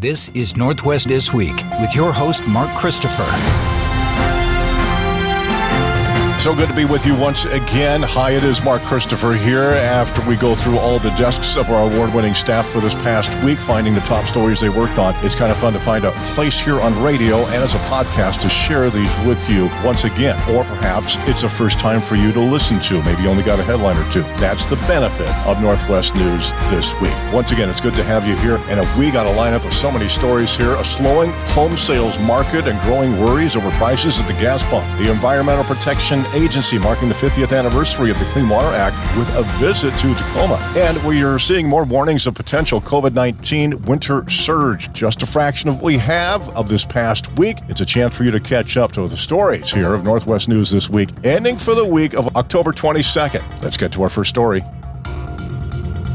This is Northwest This Week with your host, Mark Christopher. So good to be with you once again. Hi, it is Mark Christopher here after we go through all the desks of our award winning staff for this past week, finding the top stories they worked on. It's kind of fun to find a place here on radio and as a podcast to share these with you once again. Or perhaps it's the first time for you to listen to. Maybe you only got a headline or two. That's the benefit of Northwest News this week. Once again, it's good to have you here. And we got a lineup of so many stories here a slowing home sales market and growing worries over prices at the gas pump, the Environmental Protection Agency marking the 50th anniversary of the Clean Water Act with a visit to Tacoma. And we are seeing more warnings of potential COVID 19 winter surge. Just a fraction of what we have of this past week. It's a chance for you to catch up to the stories here of Northwest News this week, ending for the week of October 22nd. Let's get to our first story.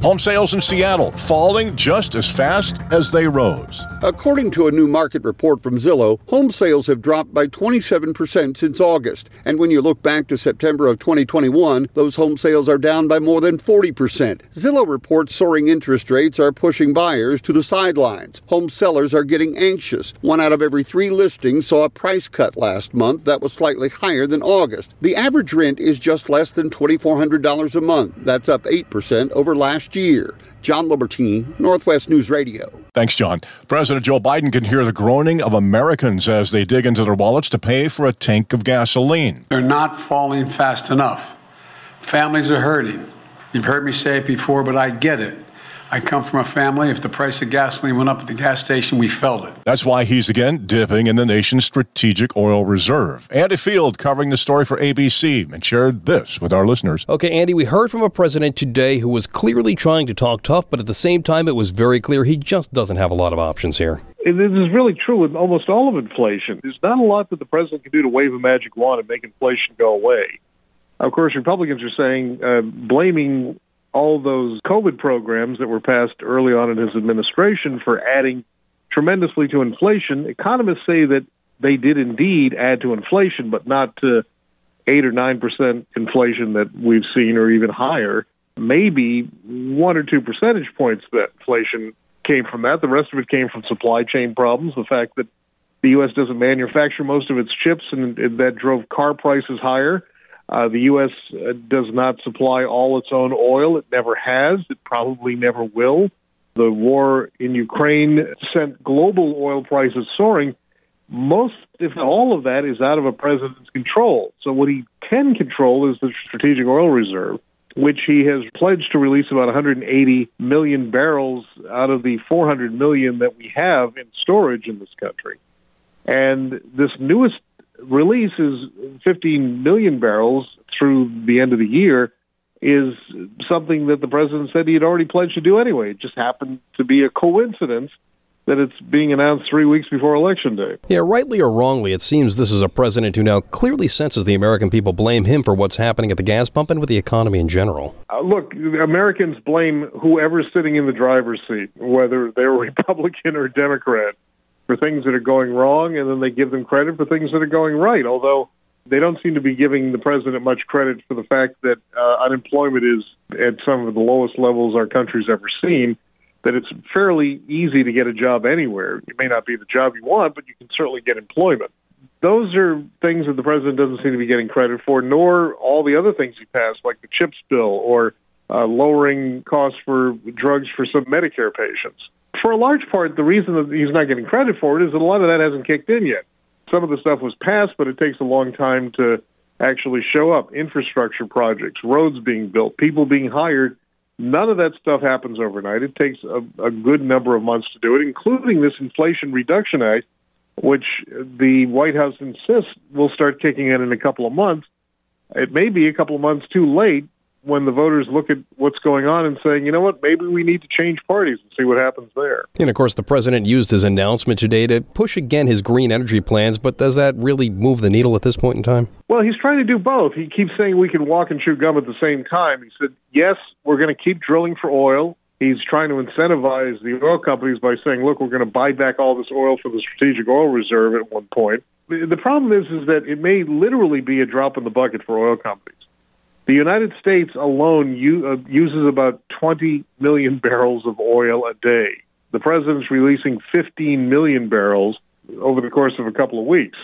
Home sales in Seattle falling just as fast as they rose. According to a new market report from Zillow, home sales have dropped by 27% since August. And when you look back to September of 2021, those home sales are down by more than 40%. Zillow reports soaring interest rates are pushing buyers to the sidelines. Home sellers are getting anxious. One out of every three listings saw a price cut last month that was slightly higher than August. The average rent is just less than $2,400 a month. That's up 8% over last year. John Lobertini, Northwest News Radio. Thanks, John. President Joe Biden can hear the groaning of Americans as they dig into their wallets to pay for a tank of gasoline. They're not falling fast enough. Families are hurting. You've heard me say it before, but I get it. I come from a family, if the price of gasoline went up at the gas station, we felt it. That's why he's again dipping in the nation's strategic oil reserve. Andy Field covering the story for ABC and shared this with our listeners. Okay, Andy, we heard from a president today who was clearly trying to talk tough, but at the same time, it was very clear he just doesn't have a lot of options here. This is really true with almost all of inflation. There's not a lot that the president can do to wave a magic wand and make inflation go away. Of course, Republicans are saying, uh, blaming all those COVID programs that were passed early on in his administration for adding tremendously to inflation. Economists say that they did indeed add to inflation, but not to eight or nine percent inflation that we've seen, or even higher. Maybe one or two percentage points that inflation came from that. The rest of it came from supply chain problems. The fact that the U.S. doesn't manufacture most of its chips, and that drove car prices higher. Uh, the U.S. Uh, does not supply all its own oil. It never has. It probably never will. The war in Ukraine sent global oil prices soaring. Most, if not all of that, is out of a president's control. So, what he can control is the Strategic Oil Reserve, which he has pledged to release about 180 million barrels out of the 400 million that we have in storage in this country. And this newest release is 15 million barrels through the end of the year is something that the president said he had already pledged to do anyway. It just happened to be a coincidence that it's being announced three weeks before Election Day. Yeah, rightly or wrongly, it seems this is a president who now clearly senses the American people blame him for what's happening at the gas pump and with the economy in general. Uh, look, Americans blame whoever's sitting in the driver's seat, whether they're Republican or Democrat for things that are going wrong, and then they give them credit for things that are going right. Although they don't seem to be giving the president much credit for the fact that uh, unemployment is at some of the lowest levels our country's ever seen. That it's fairly easy to get a job anywhere. It may not be the job you want, but you can certainly get employment. Those are things that the president doesn't seem to be getting credit for, nor all the other things he passed, like the CHIPS bill or uh, lowering costs for drugs for some Medicare patients for a large part, the reason that he's not getting credit for it is that a lot of that hasn't kicked in yet. Some of the stuff was passed, but it takes a long time to actually show up. Infrastructure projects, roads being built, people being hired. None of that stuff happens overnight. It takes a, a good number of months to do it, including this Inflation Reduction Act, which the White House insists will start kicking in in a couple of months. It may be a couple of months too late, when the voters look at what's going on and saying, you know what, maybe we need to change parties and see what happens there. And of course, the president used his announcement today to push again his green energy plans, but does that really move the needle at this point in time? Well, he's trying to do both. He keeps saying we can walk and chew gum at the same time. He said, yes, we're going to keep drilling for oil. He's trying to incentivize the oil companies by saying, look, we're going to buy back all this oil for the Strategic Oil Reserve at one point. The problem is, is that it may literally be a drop in the bucket for oil companies. The United States alone uh, uses about 20 million barrels of oil a day. the president's releasing 15 million barrels over the course of a couple of weeks.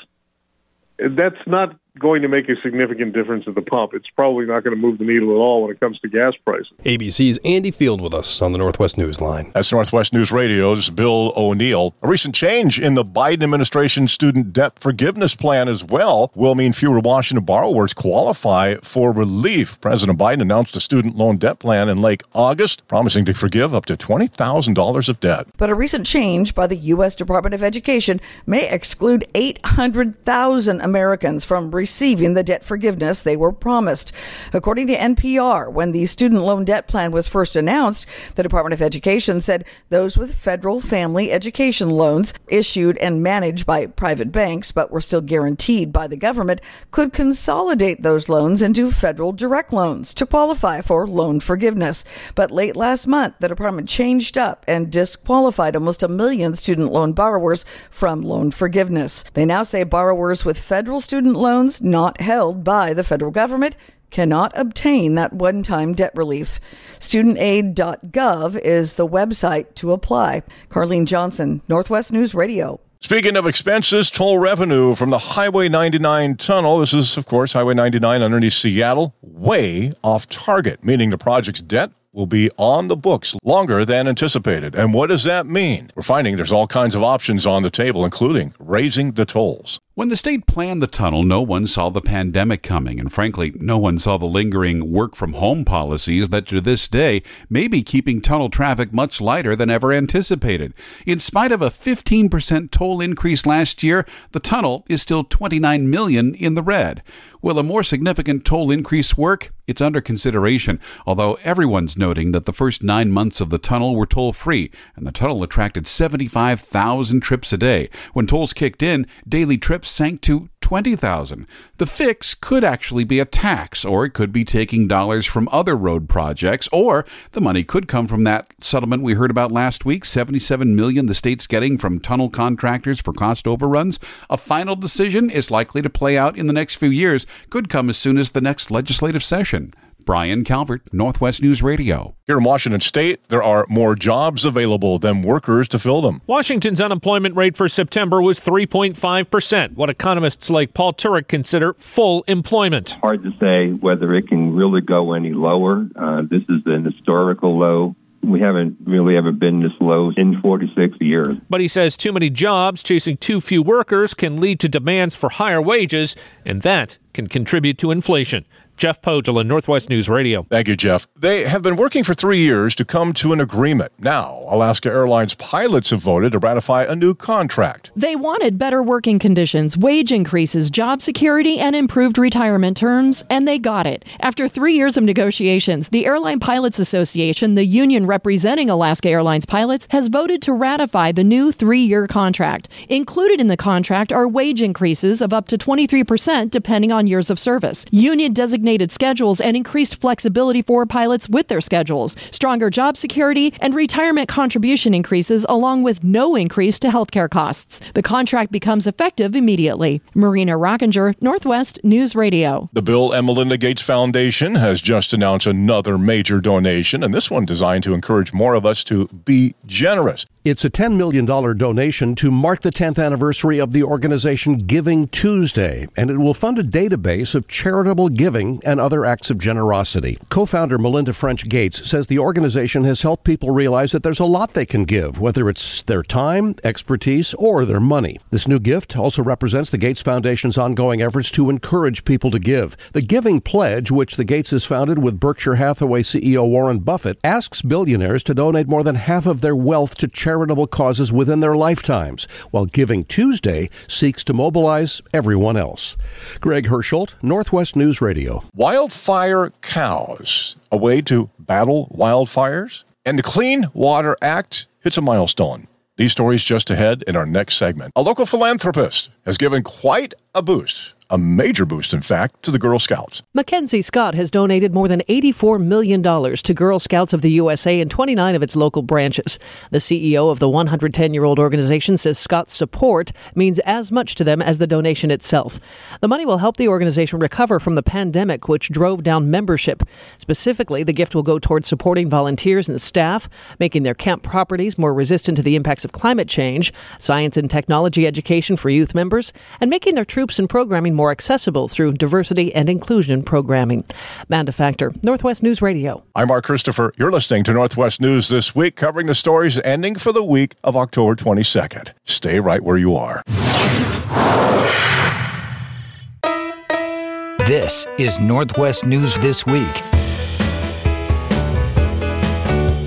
That's not going to make a significant difference at the pump. It's probably not going to move the needle at all when it comes to gas prices. ABC's Andy Field with us on the Northwest Newsline. That's Northwest News Radio's Bill O'Neill. A recent change in the Biden administration student debt forgiveness plan as well will mean fewer Washington borrowers qualify for relief. President Biden announced a student loan debt plan in late August, promising to forgive up to $20,000 of debt. But a recent change by the U.S. Department of Education may exclude 800,000 Americans from receiving the debt forgiveness they were promised. According to NPR, when the student loan debt plan was first announced, the Department of Education said those with federal family education loans issued and managed by private banks but were still guaranteed by the government could consolidate those loans into federal direct loans to qualify for loan forgiveness. But late last month, the department changed up and disqualified almost a million student loan borrowers from loan forgiveness. They now say borrowers with federal student loans not held by the federal government cannot obtain that one time debt relief. Studentaid.gov is the website to apply. Carlene Johnson, Northwest News Radio. Speaking of expenses, toll revenue from the Highway 99 tunnel, this is, of course, Highway 99 underneath Seattle, way off target, meaning the project's debt will be on the books longer than anticipated. And what does that mean? We're finding there's all kinds of options on the table, including raising the tolls. When the state planned the tunnel, no one saw the pandemic coming, and frankly, no one saw the lingering work from home policies that to this day may be keeping tunnel traffic much lighter than ever anticipated. In spite of a 15% toll increase last year, the tunnel is still 29 million in the red. Will a more significant toll increase work? It's under consideration, although everyone's noting that the first nine months of the tunnel were toll free, and the tunnel attracted 75,000 trips a day. When tolls kicked in, daily trips sank to 20,000. The fix could actually be a tax, or it could be taking dollars from other road projects, or the money could come from that settlement we heard about last week, 77 million the state's getting from tunnel contractors for cost overruns. A final decision is likely to play out in the next few years, could come as soon as the next legislative session. Brian Calvert, Northwest News Radio. Here in Washington state, there are more jobs available than workers to fill them. Washington's unemployment rate for September was 3.5%, what economists like Paul Turek consider full employment. Hard to say whether it can really go any lower. Uh, this is an historical low we haven't really ever been this low in 46 years. But he says too many jobs chasing too few workers can lead to demands for higher wages, and that can contribute to inflation. Jeff Pohjola Northwest News Radio. Thank you, Jeff. They have been working for three years to come to an agreement. Now, Alaska Airlines pilots have voted to ratify a new contract. They wanted better working conditions, wage increases, job security, and improved retirement terms, and they got it. After three years of negotiations, the Airline Pilots Association, the union representing Alaska Airlines pilots, has voted to ratify the new three year contract. Included in the contract are wage increases of up to 23% depending on years of service. Union designated designated schedules and increased flexibility for pilots with their schedules, stronger job security, and retirement contribution increases, along with no increase to healthcare costs. The contract becomes effective immediately. Marina Rockinger, Northwest News Radio. The Bill and Melinda Gates Foundation has just announced another major donation, and this one designed to encourage more of us to be generous. It's a $10 million donation to mark the 10th anniversary of the organization Giving Tuesday, and it will fund a database of charitable giving and other acts of generosity. Co founder Melinda French Gates says the organization has helped people realize that there's a lot they can give, whether it's their time, expertise, or their money. This new gift also represents the Gates Foundation's ongoing efforts to encourage people to give. The Giving Pledge, which the Gates has founded with Berkshire Hathaway CEO Warren Buffett, asks billionaires to donate more than half of their wealth to charitable causes within their lifetimes, while Giving Tuesday seeks to mobilize everyone else. Greg Hersholt, Northwest News Radio. Wildfire cows, a way to battle wildfires? And the Clean Water Act hits a milestone. These stories just ahead in our next segment. A local philanthropist has given quite a boost a major boost, in fact, to the Girl Scouts. Mackenzie Scott has donated more than $84 million to Girl Scouts of the USA in 29 of its local branches. The CEO of the 110 year old organization says Scott's support means as much to them as the donation itself. The money will help the organization recover from the pandemic, which drove down membership. Specifically, the gift will go towards supporting volunteers and staff, making their camp properties more resistant to the impacts of climate change, science and technology education for youth members, and making their troops and programming more accessible through diversity and inclusion programming. Manda Factor, Northwest News Radio. I'm Mark Christopher. You're listening to Northwest News this week, covering the stories ending for the week of October 22nd. Stay right where you are. This is Northwest News This Week.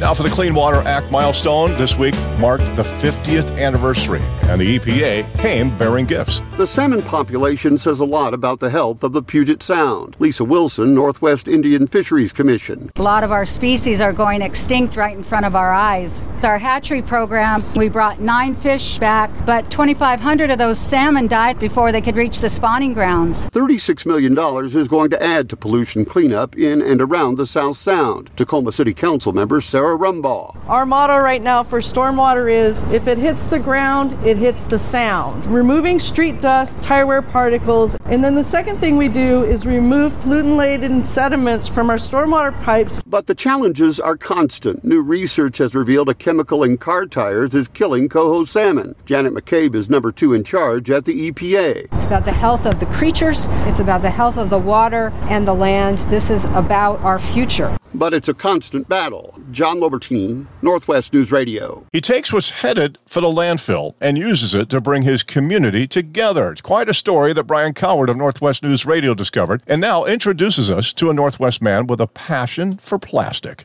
Now, for the Clean Water Act milestone, this week marked the 50th anniversary, and the EPA came bearing gifts. The salmon population says a lot about the health of the Puget Sound. Lisa Wilson, Northwest Indian Fisheries Commission. A lot of our species are going extinct right in front of our eyes. With our hatchery program, we brought nine fish back, but 2,500 of those salmon died before they could reach the spawning grounds. $36 million is going to add to pollution cleanup in and around the South Sound. Tacoma City Council member Sarah Rumbaugh. Our motto right now for stormwater is if it hits the ground, it hits the sound. Removing street dust, tire wear particles, and then the second thing we do is remove pollutant laden sediments from our stormwater pipes. But the challenges are constant. New research has revealed a chemical in car tires is killing coho salmon. Janet McCabe is number two in charge at the EPA. It's about the health of the creatures, it's about the health of the water and the land. This is about our future. But it's a constant battle. John Lobertini, Northwest News Radio. He takes what's headed for the landfill and uses it to bring his community together. It's quite a story that Brian Calvert of Northwest News Radio discovered and now introduces us to a Northwest man with a passion for plastic.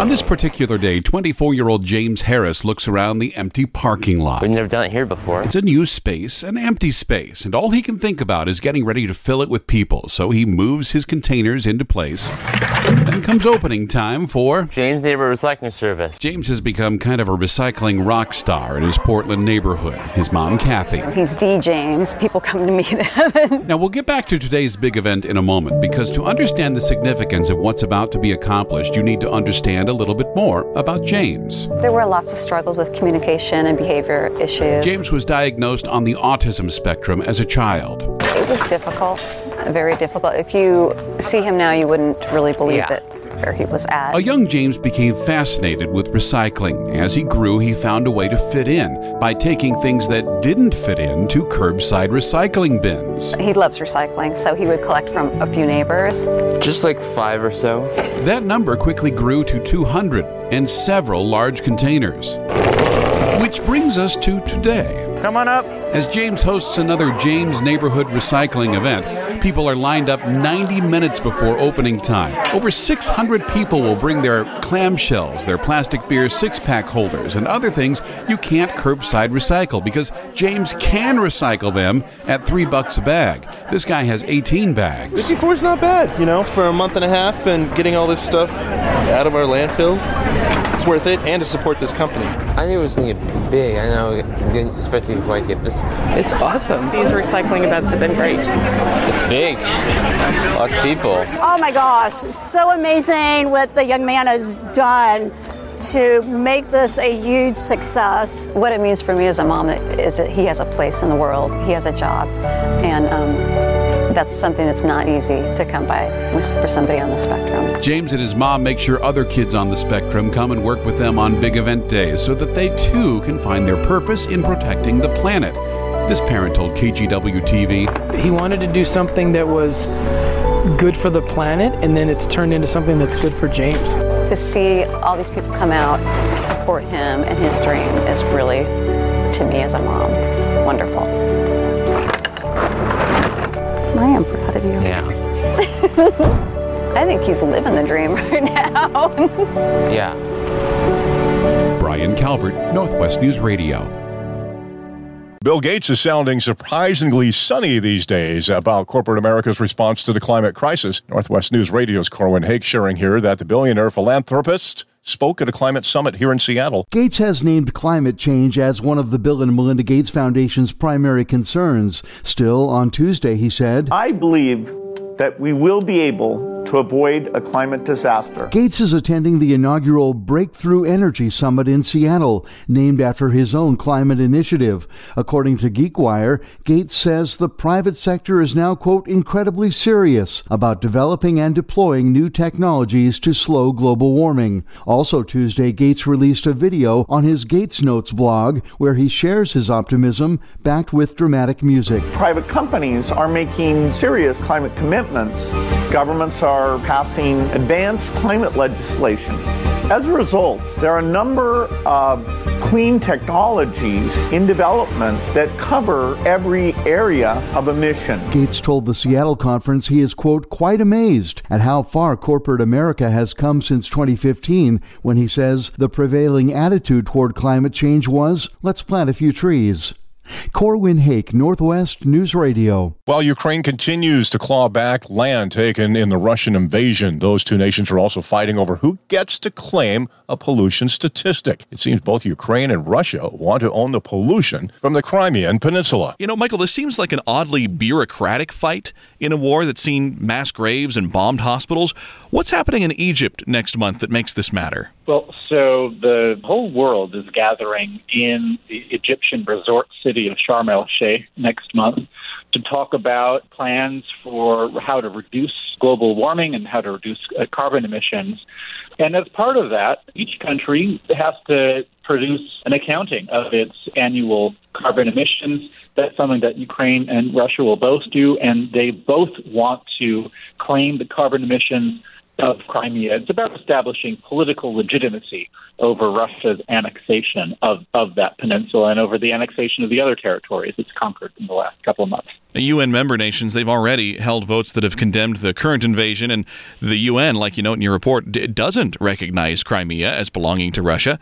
On this particular day, 24 year old James Harris looks around the empty parking lot. We've never done it here before. It's a new space, an empty space, and all he can think about is getting ready to fill it with people. So he moves his containers into place. Then comes opening time for James Neighbor Recycling Service. James has become kind of a recycling rock star in his Portland neighborhood. His mom, Kathy. He's the James. People come to meet him. now, we'll get back to today's big event in a moment because to understand the significance of what's about to be accomplished, you need to understand a little bit more about James. There were lots of struggles with communication and behavior issues. James was diagnosed on the autism spectrum as a child. It was difficult, very difficult. If you see him now, you wouldn't really believe Yeah. it where he was at. A young James became fascinated with recycling. As he grew, he found a way to fit in by taking things that didn't fit into curbside recycling bins. He loves recycling, so he would collect from a few neighbors. Just like five or so. That number quickly grew to 200 and several large containers. Which brings us to today. Come on up. As James hosts another James Neighborhood Recycling event, people are lined up 90 minutes before opening time. Over 600 people will bring their clamshells, their plastic beer six pack holders, and other things you can't curbside recycle because James can recycle them at three bucks a bag. This guy has 18 bags. 54 is not bad, you know, for a month and a half and getting all this stuff out of our landfills. It's worth it, and to support this company. I knew it was going to get big. I know I didn't expect it to quite get this. It's awesome. These recycling events have been great. It's big. Lots of people. Oh my gosh, so amazing what the young man has done to make this a huge success. What it means for me as a mom is that he has a place in the world, he has a job, and um, that's something that's not easy to come by for somebody on the spectrum. James and his mom make sure other kids on the spectrum come and work with them on big event days so that they too can find their purpose in protecting the planet. This parent told KGW TV. He wanted to do something that was good for the planet, and then it's turned into something that's good for James. To see all these people come out to support him and his dream is really, to me as a mom, wonderful. I am proud of you. Yeah. I think he's living the dream right now. Yeah. Brian Calvert, Northwest News Radio. Bill Gates is sounding surprisingly sunny these days about corporate America's response to the climate crisis. Northwest News Radio's Corwin Hake sharing here that the billionaire philanthropist spoke at a climate summit here in Seattle. Gates has named climate change as one of the Bill and Melinda Gates Foundation's primary concerns. Still, on Tuesday, he said, I believe that we will be able to avoid a climate disaster. Gates is attending the inaugural Breakthrough Energy Summit in Seattle, named after his own climate initiative. According to GeekWire, Gates says the private sector is now, quote, incredibly serious about developing and deploying new technologies to slow global warming. Also Tuesday, Gates released a video on his Gates Notes blog where he shares his optimism backed with dramatic music. Private companies are making serious climate commitments commitments, governments are passing advanced climate legislation. As a result, there are a number of clean technologies in development that cover every area of emission. Gates told the Seattle conference he is, quote, quite amazed at how far corporate America has come since 2015 when he says the prevailing attitude toward climate change was, let's plant a few trees. Corwin Hake, Northwest News Radio. While Ukraine continues to claw back land taken in the Russian invasion, those two nations are also fighting over who gets to claim a pollution statistic. It seems both Ukraine and Russia want to own the pollution from the Crimean Peninsula. You know, Michael, this seems like an oddly bureaucratic fight in a war that's seen mass graves and bombed hospitals. What's happening in Egypt next month that makes this matter? Well, so the whole world is gathering in the Egyptian resort city of Sharm el Sheikh next month to talk about plans for how to reduce global warming and how to reduce uh, carbon emissions. And as part of that, each country has to produce an accounting of its annual carbon emissions. That's something that Ukraine and Russia will both do, and they both want to claim the carbon emissions of Crimea. It's about establishing political legitimacy over Russia's annexation of, of that peninsula and over the annexation of the other territories it's conquered in the last couple of months. The UN member nations, they've already held votes that have condemned the current invasion, and the UN, like you note in your report, doesn't recognize Crimea as belonging to Russia.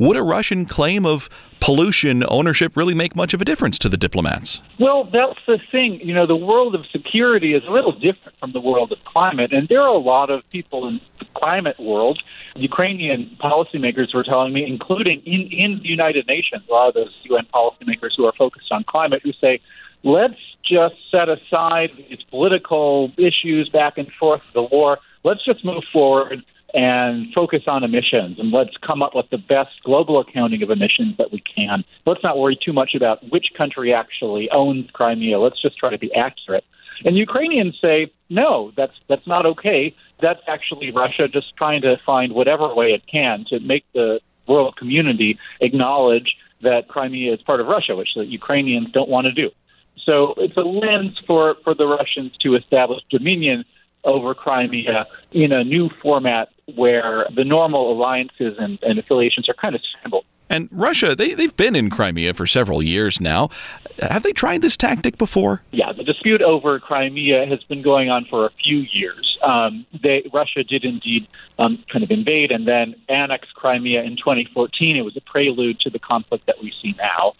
Would a Russian claim of pollution ownership really make much of a difference to the diplomats? Well, that's the thing. You know, the world of security is a little different from the world of climate, and there are a lot of people in the climate world, Ukrainian policymakers were telling me, including in, in the United Nations, a lot of those UN policymakers who are focused on climate, who say, let's just set aside these political issues back and forth, the war. Let's just move forward and focus on emissions and let's come up with the best global accounting of emissions that we can. Let's not worry too much about which country actually owns Crimea. Let's just try to be accurate. And Ukrainians say, no, that's that's not okay. That's actually Russia just trying to find whatever way it can to make the world community acknowledge that Crimea is part of Russia, which the Ukrainians don't want to do. So it's a lens for, for the Russians to establish dominion over Crimea in a new format where the normal alliances and, and affiliations are kind of scrambled. And Russia, they, they've been in Crimea for several years now. Have they tried this tactic before? Yeah, the dispute over Crimea has been going on for a few years. Um, they, Russia did indeed um, kind of invade and then annex Crimea in 2014. It was a prelude to the conflict that we see now.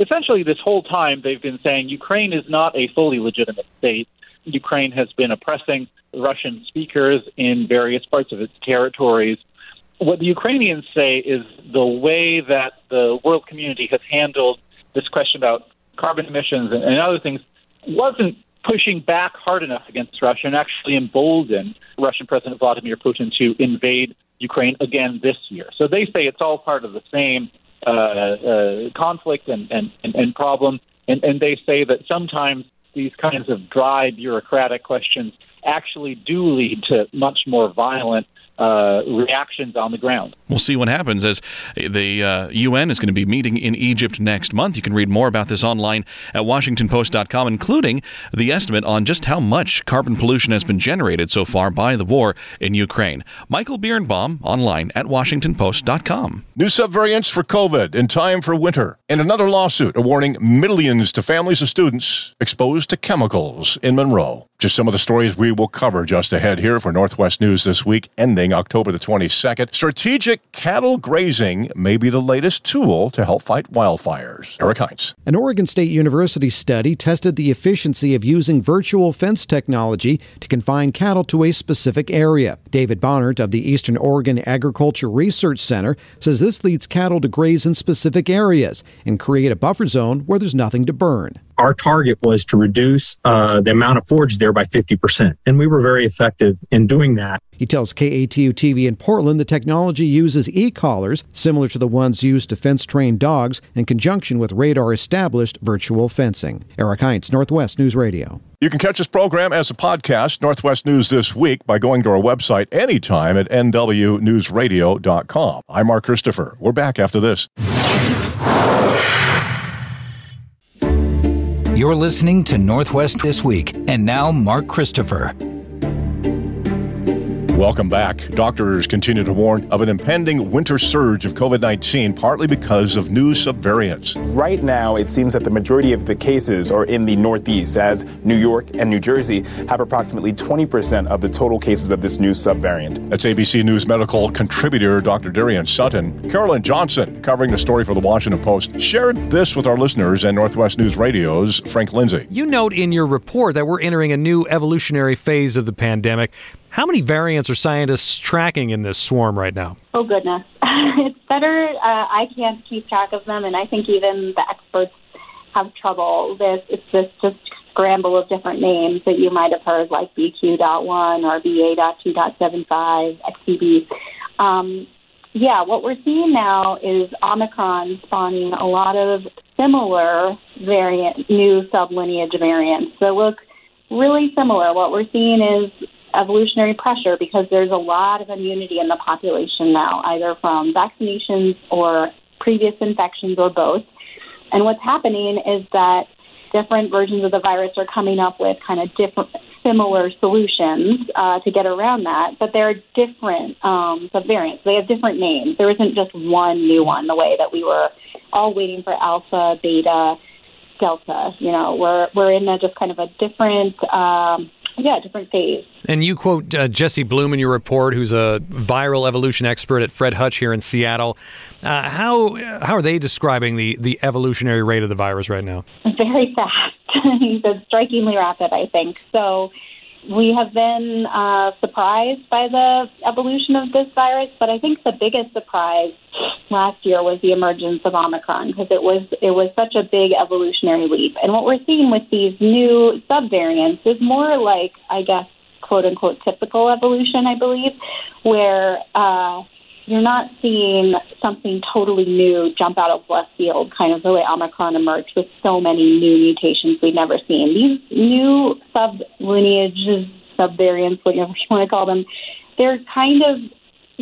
Essentially, this whole time, they've been saying Ukraine is not a fully legitimate state. Ukraine has been oppressing Russian speakers in various parts of its territories. What the Ukrainians say is the way that the world community has handled this question about carbon emissions and, and other things wasn't pushing back hard enough against Russia and actually emboldened Russian President Vladimir Putin to invade Ukraine again this year. So they say it's all part of the same uh, uh, conflict and, and, and, problem. And, and they say that sometimes these kinds of dry bureaucratic questions actually do lead to much more violent uh, reactions on the ground. We'll see what happens as the uh, UN is going to be meeting in Egypt next month. You can read more about this online at WashingtonPost.com, including the estimate on just how much carbon pollution has been generated so far by the war in Ukraine. Michael Birnbaum online at WashingtonPost.com. New subvariants for COVID in time for winter, and another lawsuit awarding millions to families of students exposed to chemicals in Monroe. Just some of the stories we will cover just ahead here for Northwest News this week, ending October the 22nd. Strategic cattle grazing may be the latest tool to help fight wildfires. Eric Heinz. An Oregon State University study tested the efficiency of using virtual fence technology to confine cattle to a specific area. David Bohnert of the Eastern Oregon Agriculture Research Center says this leads cattle to graze in specific areas and create a buffer zone where there's nothing to burn our target was to reduce uh, the amount of forage there by 50%. And we were very effective in doing that. He tells KATU TV in Portland the technology uses e collars, similar to the ones used to fence train dogs, in conjunction with radar established virtual fencing. Eric Heinz, Northwest News Radio. You can catch this program as a podcast, Northwest News This Week, by going to our website anytime at nwnewsradio.com. I'm Mark Christopher. We're back after this. You're listening to Northwest This Week. And now, Mark Christopher. Welcome back. Doctors continue to warn of an impending winter surge of COVID 19, partly because of new subvariants. Right now, it seems that the majority of the cases are in the Northeast, as New York and New Jersey have approximately 20% of the total cases of this new subvariant. That's ABC News medical contributor Dr. Darien Sutton. Carolyn Johnson, covering the story for the Washington Post, shared this with our listeners and Northwest News Radio's Frank Lindsay. You note in your report that we're entering a new evolutionary phase of the pandemic. How many variants are scientists tracking in this swarm right now? Oh, goodness. it's better. Uh, I can't keep track of them, and I think even the experts have trouble. This, it's this just scramble of different names that you might have heard, like BQ.1 or BA.2.75, XBB. Um, yeah, what we're seeing now is Omicron spawning a lot of similar variant, new sublineage variants that look really similar. What we're seeing is evolutionary pressure because there's a lot of immunity in the population now, either from vaccinations or previous infections or both. And what's happening is that different versions of the virus are coming up with kind of different, similar solutions uh, to get around that, but there are different um, subvariants. They have different names. There isn't just one new one, the way that we were all waiting for alpha, beta, delta. You know, we're we're in a just kind of a different um, yeah, different phase. And you quote uh, Jesse Bloom in your report, who's a viral evolution expert at Fred Hutch here in Seattle. Uh, how how are they describing the, the evolutionary rate of the virus right now? Very fast. He said strikingly rapid, I think. So we have been uh, surprised by the evolution of this virus, but I think the biggest surprise last year was the emergence of Omicron because it was it was such a big evolutionary leap. And what we're seeing with these new subvariants is more like, I guess, quote unquote, typical evolution, I believe, where uh, you're not seeing something totally new jump out of left field, kind of the way Omicron emerged with so many new mutations we've never seen. These new sub lineages, subvariants, whatever you want to call them, they're kind of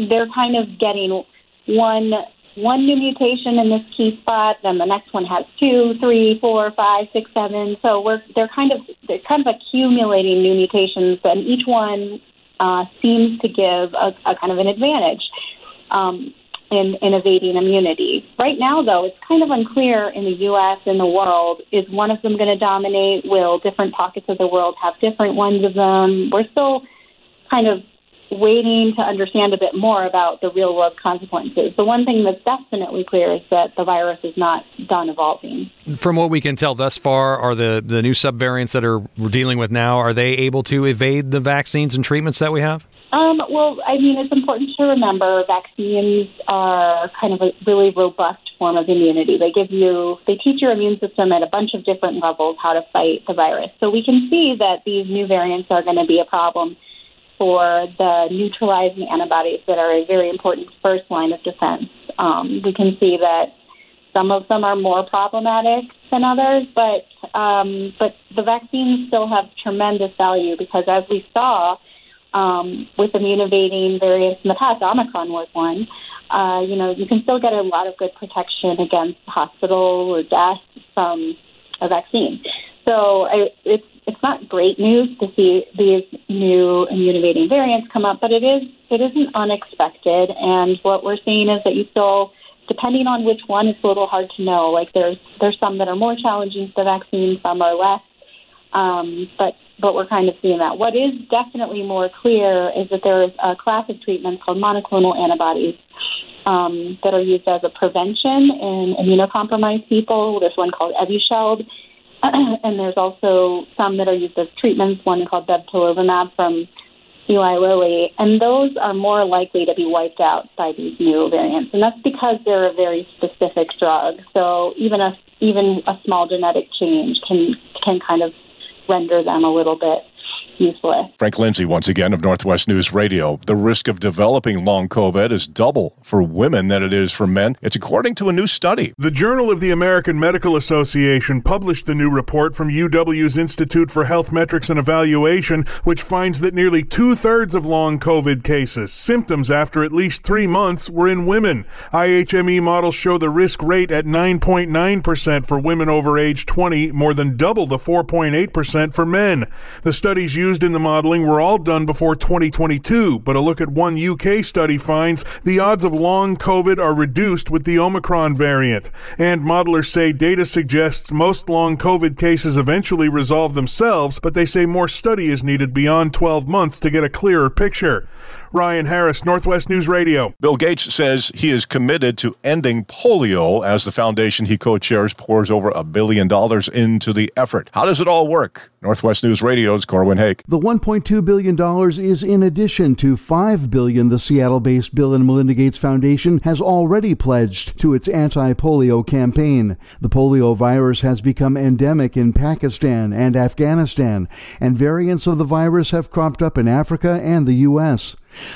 they're kind of getting one one new mutation in this key spot, then the next one has two, three, four, five, six, seven. So we're they're kind of they're kind of accumulating new mutations, and each one uh, seems to give a, a kind of an advantage um, in, in evading immunity. Right now, though, it's kind of unclear in the U.S. and the world. Is one of them going to dominate? Will different pockets of the world have different ones of them? We're still kind of waiting to understand a bit more about the real world consequences. The one thing that's definitely clear is that the virus is not done evolving. From what we can tell thus far, are the, the new subvariants that are we're dealing with now, are they able to evade the vaccines and treatments that we have? Um, well, I mean, it's important to remember vaccines are kind of a really robust form of immunity. They give you, they teach your immune system at a bunch of different levels how to fight the virus. So we can see that these new variants are going to be a problem for the neutralizing antibodies that are a very important first line of defense. Um, we can see that some of them are more problematic than others, but um, but the vaccines still have tremendous value because, as we saw, um, with immune variants in the past. Omicron was one. Uh, you know, you can still get a lot of good protection against hospital or death from a vaccine. So I, it's it's not great news to see these new immune variants come up, but it is it isn't unexpected. And what we're seeing is that you still, depending on which one, it's a little hard to know. Like there's there's some that are more challenging to the vaccine, some are less. Um, but but we're kind of seeing that. What is definitely more clear is that there is a class of treatments called monoclonal antibodies um, that are used as a prevention in immunocompromised people. There's one called Evusheld, and there's also some that are used as treatments. One called bebtelovimab from Eli Lilly, and those are more likely to be wiped out by these new variants, and that's because they're a very specific drug. So even a even a small genetic change can can kind of render them a little bit useless. Frank Lindsay, once again, of Northwest News Radio. The risk of developing long COVID is double for women than it is for men. It's according to a new study. The Journal of the American Medical Association published the new report from UW's Institute for Health Metrics and Evaluation, which finds that nearly two thirds of long COVID cases, symptoms after at least three months, were in women. IHME models show the risk rate at 9.9% for women over age 20, more than double the 4.8% for men. The studies used in the modeling were all done before 2022, but a look at one UK study finds the odds of long COVID are reduced with the Omicron variant. And modelers say data suggests most long COVID cases eventually resolve themselves, but they say more study is needed beyond 12 months to get a clearer picture. Ryan Harris, Northwest News Radio. Bill Gates says he is committed to ending polio as the foundation he co chairs pours over a billion dollars into the effort. How does it all work? Northwest News Radio's Corwin Hake. The $1.2 billion is in addition to 5 billion the Seattle based Bill and Melinda Gates Foundation has already pledged to its anti polio campaign. The polio virus has become endemic in Pakistan and Afghanistan, and variants of the virus have cropped up in Africa and the U.S.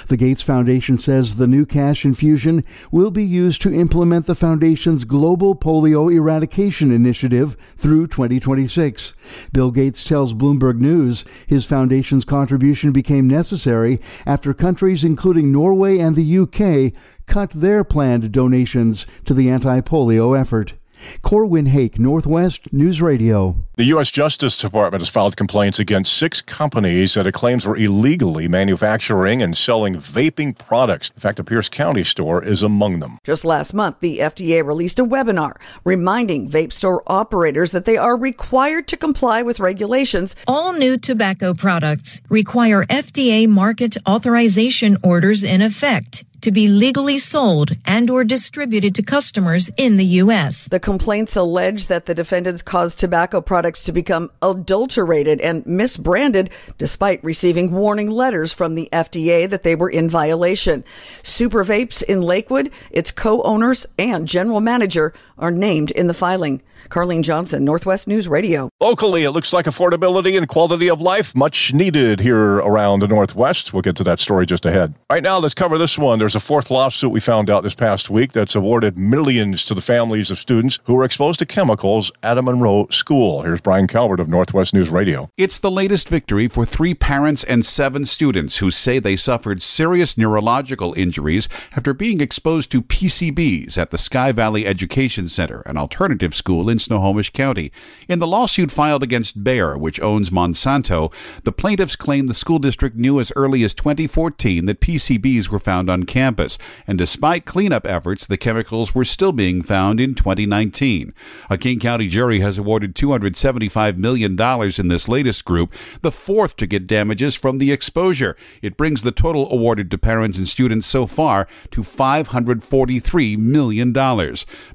The Gates Foundation says the new cash infusion will be used to implement the foundation's global polio eradication initiative through 2026. Bill Gates tells Bloomberg News his foundation's contribution became necessary after countries including Norway and the UK cut their planned donations to the anti-polio effort. Corwin Hake, Northwest News Radio. The U.S. Justice Department has filed complaints against six companies that it claims were illegally manufacturing and selling vaping products. In fact, a Pierce County store is among them. Just last month, the FDA released a webinar reminding vape store operators that they are required to comply with regulations. All new tobacco products require FDA market authorization orders in effect to be legally sold and or distributed to customers in the U.S. The complaints allege that the defendants caused tobacco products to become adulterated and misbranded despite receiving warning letters from the FDA that they were in violation. Super Vapes in Lakewood, its co-owners and general manager are named in the filing. Carlene Johnson, Northwest News Radio. Locally, it looks like affordability and quality of life much needed here around the Northwest. We'll get to that story just ahead. Right now, let's cover this one. There's a fourth lawsuit we found out this past week that's awarded millions to the families of students who were exposed to chemicals at a Monroe school. Here's Brian Calvert of Northwest News Radio. It's the latest victory for three parents and seven students who say they suffered serious neurological injuries after being exposed to PCBs at the Sky Valley Education Center, an alternative school in Snohomish County. In the lawsuit filed against Bayer, which owns Monsanto, the plaintiffs claim the school district knew as early as 2014 that PCBs were found on campus, and despite cleanup efforts, the chemicals were still being found in 2019. A King County jury has awarded $275 million in this latest group, the fourth to get damages from the exposure. It brings the total awarded to parents and students so far to $543 million.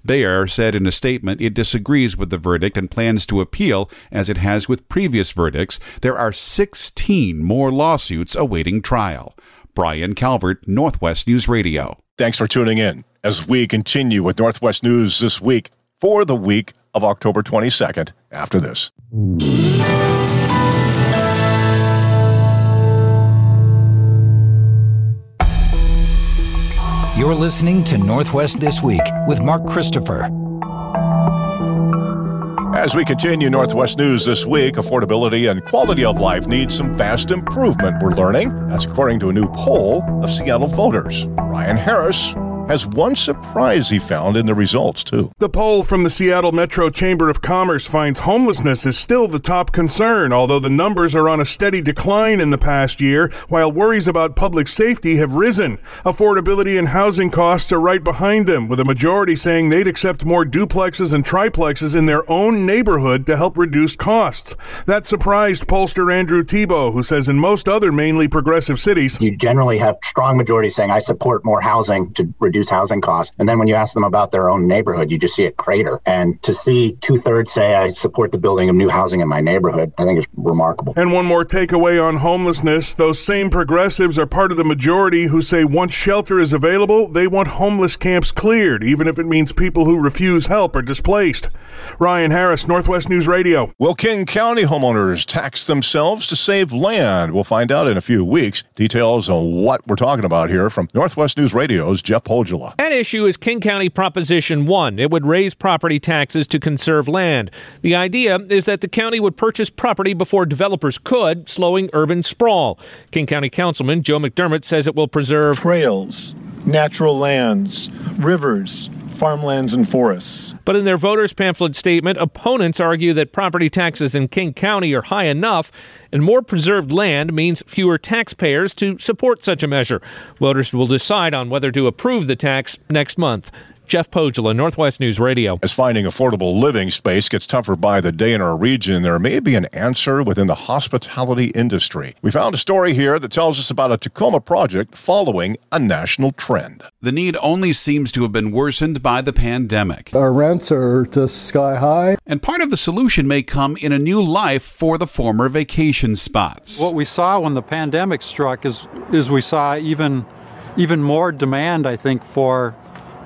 Bayer said in a statement it disagrees with the verdict and plans to appeal, as it has with previous verdicts. There are 16 more lawsuits awaiting trial. Brian Calvert, Northwest News Radio. Thanks for tuning in as we continue with Northwest News this week for the week of October 22nd after this. You're listening to Northwest This Week with Mark Christopher. As we continue Northwest News this week, affordability and quality of life need some fast improvement, we're learning. That's according to a new poll of Seattle voters. Ryan Harris has one surprise he found in the results, too. The poll from the Seattle Metro Chamber of Commerce finds homelessness is still the top concern, although the numbers are on a steady decline in the past year, while worries about public safety have risen. Affordability and housing costs are right behind them, with a majority saying they'd accept more duplexes and triplexes in their own neighborhood to help reduce costs. That surprised pollster Andrew Thibault, who says in most other mainly progressive cities, you generally have strong majorities saying, I support more housing to reduce housing costs. And then when you ask them about their own neighborhood, you just see it crater. And to see two thirds say, I support the building of new housing in my neighborhood, I think is remarkable. And one more takeaway on homelessness those same progressives are part of the majority who say once shelter is available, they want homeless camps cleared, even if it means people who refuse help are displaced. Ryan Harris, Northwest News Radio. Will King County homeowners tax themselves to save land? We'll find out in a few weeks. Details on what we're talking about here from Northwest News Radio's Jeff Pohjola. That issue is King County Proposition 1. It would raise property taxes to conserve land. The idea is that the county would purchase property before developers could, slowing urban sprawl. King County Councilman Joe McDermott says it will preserve trails, natural lands, rivers, farmlands and forests. But in their voters' pamphlet statement, opponents argue that property taxes in King County are high enough, and more preserved land means fewer taxpayers to support such a measure. Voters will decide on whether to approve the tax next month. Jeff Pohjola, Northwest News Radio. As finding affordable living space gets tougher by the day in our region, there may be an answer within the hospitality industry. We found a story here that tells us about a Tacoma project following a national trend. The need only seems to have been worsened by the pandemic. Our rents are just sky high. And part of the solution may come in a new life for the former vacation spots. What we saw when the pandemic struck is is we saw even even more demand, I think, for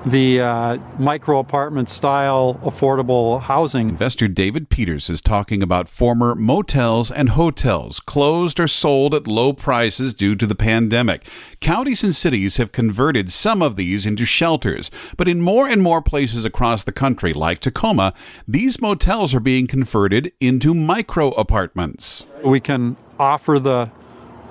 the uh, micro apartment style affordable housing. Investor David Peters is talking about former motels and hotels closed or sold at low prices due to the pandemic. Counties and cities have converted some of these into shelters, but in more and more places across the country, like Tacoma, these motels are being converted into micro apartments. We can offer the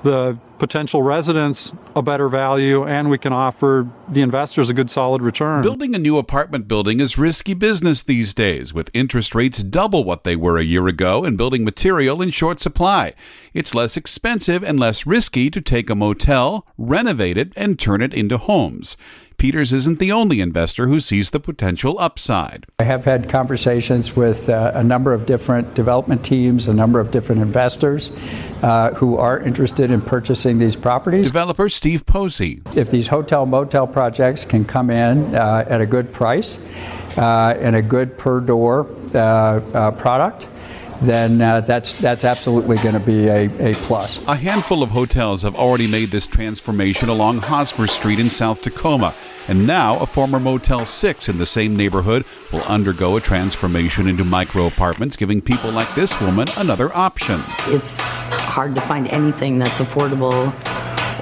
the potential residents a better value and we can offer the investors a good solid return. Building a new apartment building is risky business these days with interest rates double what they were a year ago and building material in short supply. It's less expensive and less risky to take a motel, renovate it and turn it into homes. Peters isn't the only investor who sees the potential upside. I have had conversations with uh, a number of different development teams, a number of different investors uh, who are interested in purchasing these properties. Developer Steve Posey. If these hotel motel projects can come in uh, at a good price uh, and a good per door uh, uh, product, then uh, that's that's absolutely going to be a, a plus. A handful of hotels have already made this transformation along Hosmer Street in South Tacoma. And now, a former Motel 6 in the same neighborhood will undergo a transformation into micro apartments, giving people like this woman another option. It's hard to find anything that's affordable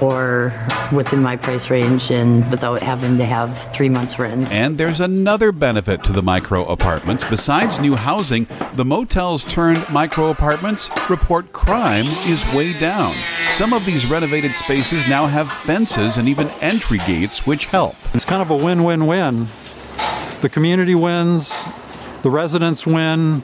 or within my price range and without having to have three months rent. And there's another benefit to the micro apartments. Besides new housing, the motels turned micro apartments report crime is way down. Some of these renovated spaces now have fences and even entry gates, which help. It's kind of a win win win. The community wins, the residents win,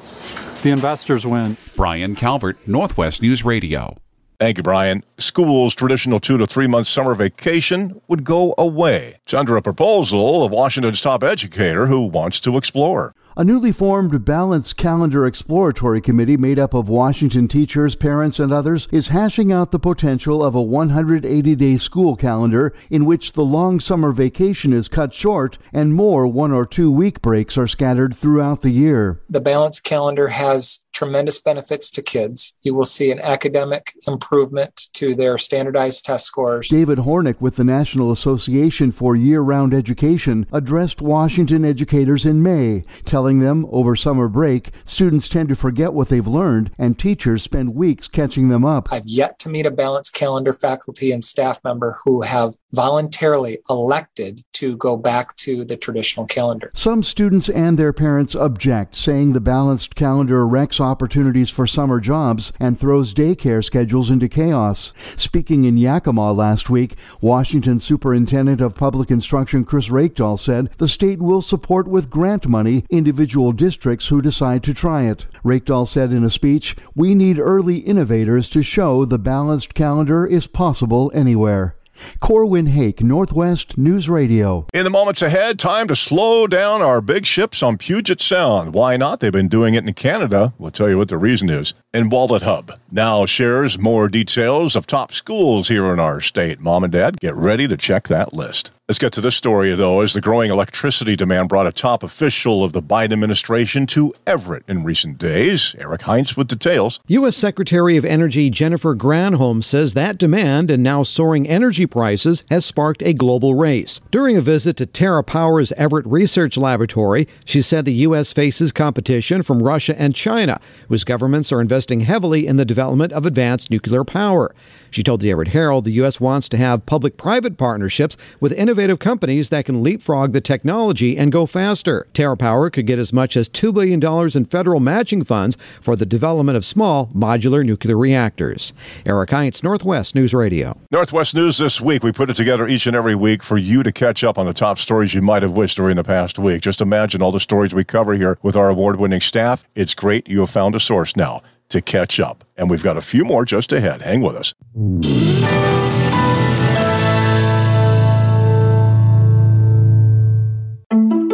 the investors win. Brian Calvert, Northwest News Radio. Thank you, Brian. School's traditional two to three month summer vacation would go away. It's under a proposal of Washington's top educator who wants to explore. A newly formed Balanced Calendar Exploratory Committee made up of Washington teachers, parents, and others is hashing out the potential of a 180 day school calendar in which the long summer vacation is cut short and more one or two week breaks are scattered throughout the year. The balanced calendar has tremendous benefits to kids. You will see an academic improvement to their standardized test scores. David Hornak with the National Association for Year Round Education addressed Washington educators in May, telling them over summer break, students tend to forget what they've learned and teachers spend weeks catching them up. I've yet to meet a balanced calendar faculty and staff member who have voluntarily elected to go back to the traditional calendar. Some students and their parents object, saying the balanced calendar wrecks opportunities for summer jobs and throws daycare schedules into chaos. Speaking in Yakima last week, Washington Superintendent of Public Instruction Chris Reykdal said the state will support with grant money individual districts who decide to try it. Reykdal said in a speech, We need early innovators to show the balanced calendar is possible anywhere. Corwin Hake, Northwest News Radio. In the moments ahead, time to slow down our big ships on Puget Sound. Why not? They've been doing it in Canada. We'll tell you what the reason is. And Wallet Hub now shares more details of top schools here in our state. Mom and Dad, get ready to check that list. Let's get to this story, though, as the growing electricity demand brought a top official of the Biden administration to Everett in recent days. Eric Heinz with details. U.S. Secretary of Energy Jennifer Granholm says that demand and now soaring energy prices has sparked a global race. During a visit to TerraPower's Everett Research Laboratory, she said the U.S. faces competition from Russia and China, whose governments are investing heavily in the development of advanced nuclear power. She told the Everett Herald the U.S. wants to have public private partnerships with innovative companies that can leapfrog the technology and go faster. TerraPower could get as much as $2 billion in federal matching funds for the development of small modular nuclear reactors. Eric Heinz, Northwest News Radio. Northwest News this week. We put it together each and every week for you to catch up on the top stories you might have wished during the past week. Just imagine all the stories we cover here with our award winning staff. It's great you have found a source now to catch up. And we've got a few more just ahead. Hang with us.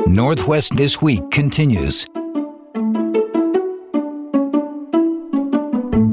Northwest This Week continues.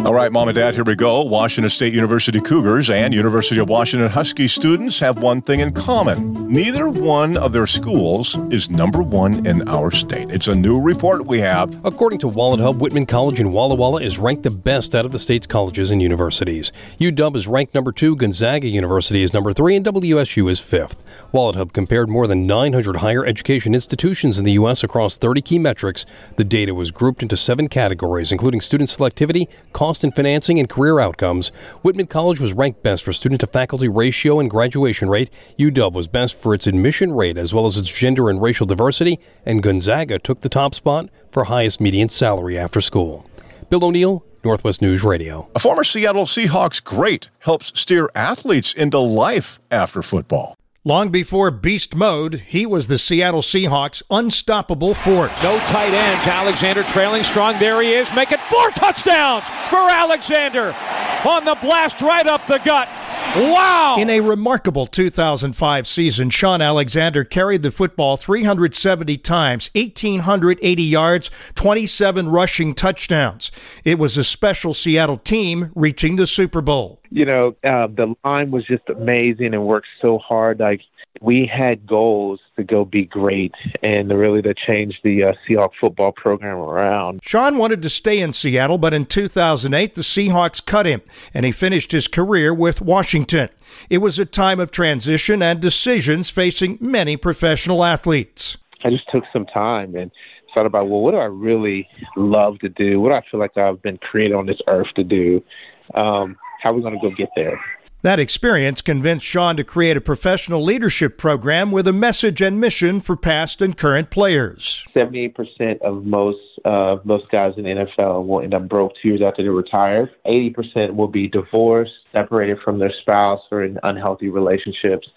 All right, Mom and Dad, here we go. Washington State University Cougars and University of Washington Husky students have one thing in common. Neither one of their schools is number one in our state. It's a new report we have. According to Wallet Hub, Whitman College in Walla Walla is ranked the best out of the state's colleges and universities. UW is ranked number two, Gonzaga University is number three, and WSU is fifth. Wallet Hub compared more than 900 higher education institutions in the U.S. across 30 key metrics. The data was grouped into seven categories, including student selectivity, cost and financing, and career outcomes. Whitman College was ranked best for student to faculty ratio and graduation rate. UW was best for its admission rate as well as its gender and racial diversity, and Gonzaga took the top spot for highest median salary after school. Bill O'Neill, Northwest News Radio. A former Seattle Seahawks great helps steer athletes into life after football. Long before beast mode, he was the Seattle Seahawks' unstoppable force. No tight ends. Alexander trailing strong. There he is, making four touchdowns for Alexander on the blast right up the gut. Wow! In a remarkable 2005 season, Shaun Alexander carried the football 370 times, 1,880 yards, 27 rushing touchdowns. It was a special Seattle team reaching the Super Bowl. You know, uh, the line was just amazing and worked so hard. Like, we had goals to go be great and really to change the uh, Seahawk football program around. Shaun wanted to stay in Seattle, but in 2008, the Seahawks cut him, and he finished his career with Washington. It was a time of transition and decisions facing many professional athletes. I just took some time and thought about, well, what do I really love to do? What do I feel like I've been created on this earth to do? Um, how are we going to go get there? That experience convinced Shaun to create a professional leadership program with a message and mission for past and current players. Seventy-eight percent of most uh, most guys in the NFL will end up broke two years after they retire. Eighty percent will be divorced, separated from their spouse, or in unhealthy relationships.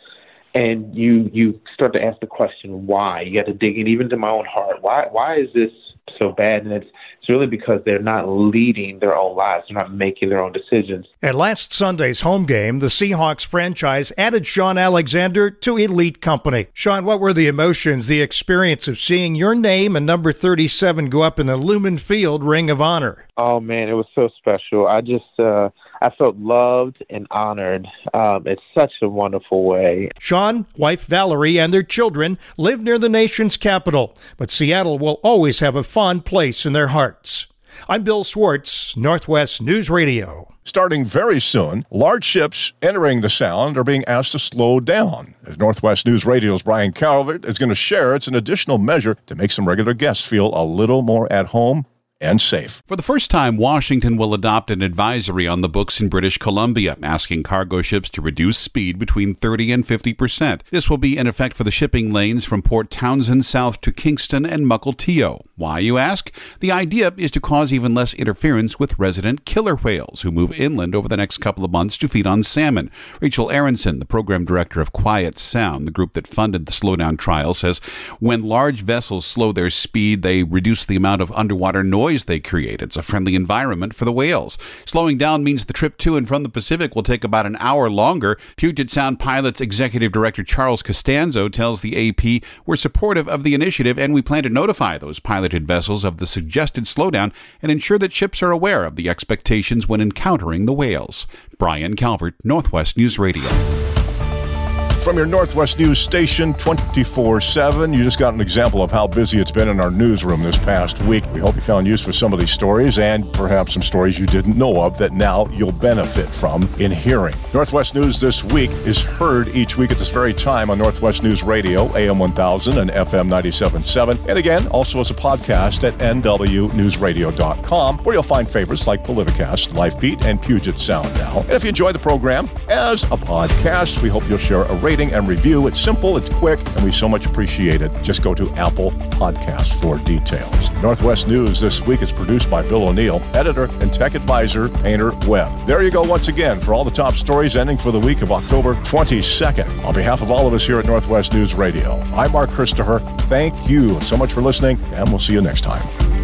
And you you start to ask the question why. You got to dig in even to my own heart. Why why is this so bad? And it's it's really because they're not leading their own lives. They're not making their own decisions. At last Sunday's home game, the Seahawks franchise added Shaun Alexander to elite company. Shaun, what were the emotions, the experience of seeing your name and number 37 go up in the Lumen Field Ring of Honor? Oh man, it was so special. I just uh I felt loved and honored. Um, it's such a wonderful way. Shaun, wife Valerie, and their children live near the nation's capital, but Seattle will always have a fond place in their hearts. I'm Bill Swartz, Northwest News Radio. Starting very soon, large ships entering the Sound are being asked to slow down. As Northwest News Radio's Brian Calvert is going to share, it's an additional measure to make some regular guests feel a little more at home and safe. For the first time, Washington will adopt an advisory on the books in British Columbia, asking cargo ships to reduce speed between 30 and 50 percent. This will be in effect for the shipping lanes from Port Townsend south to Kingston and Mukilteo. Why, you ask? The idea is to cause even less interference with resident killer whales who move inland over the next couple of months to feed on salmon. Rachel Aronson, the program director of Quiet Sound, the group that funded the slowdown trial, says when large vessels slow their speed, they reduce the amount of underwater noise noise they create. It's a friendly environment for the whales. Slowing down means the trip to and from the Pacific will take about an hour longer. Puget Sound Pilots Executive Director Charles Costanzo tells the AP we're supportive of the initiative and we plan to notify those piloted vessels of the suggested slowdown and ensure that ships are aware of the expectations when encountering the whales. Brian Calvert, Northwest News Radio from your Northwest News station 24 7. You just got an example of how busy it's been in our newsroom this past week. We hope you found use for some of these stories and perhaps some stories you didn't know of that now you'll benefit from in hearing. Northwest News this week is heard each week at this very time on Northwest News Radio, AM 1000 and FM 97.7. And again, also as a podcast at NWNewsRadio.com, where you'll find favorites like Politicast, LifeBeat, and Puget Sound now. And if you enjoy the program as a podcast, we hope you'll share a rating rating and review. It's simple, it's quick, and we so much appreciate it. Just go to Apple Podcast for details. Northwest News this week is produced by Bill O'Neill, editor and tech advisor Painter Webb. There you go once again for all the top stories ending for the week of October 22nd. On behalf of all of us here at Northwest News Radio, I'm Mark Christopher. Thank you so much for listening, and we'll see you next time.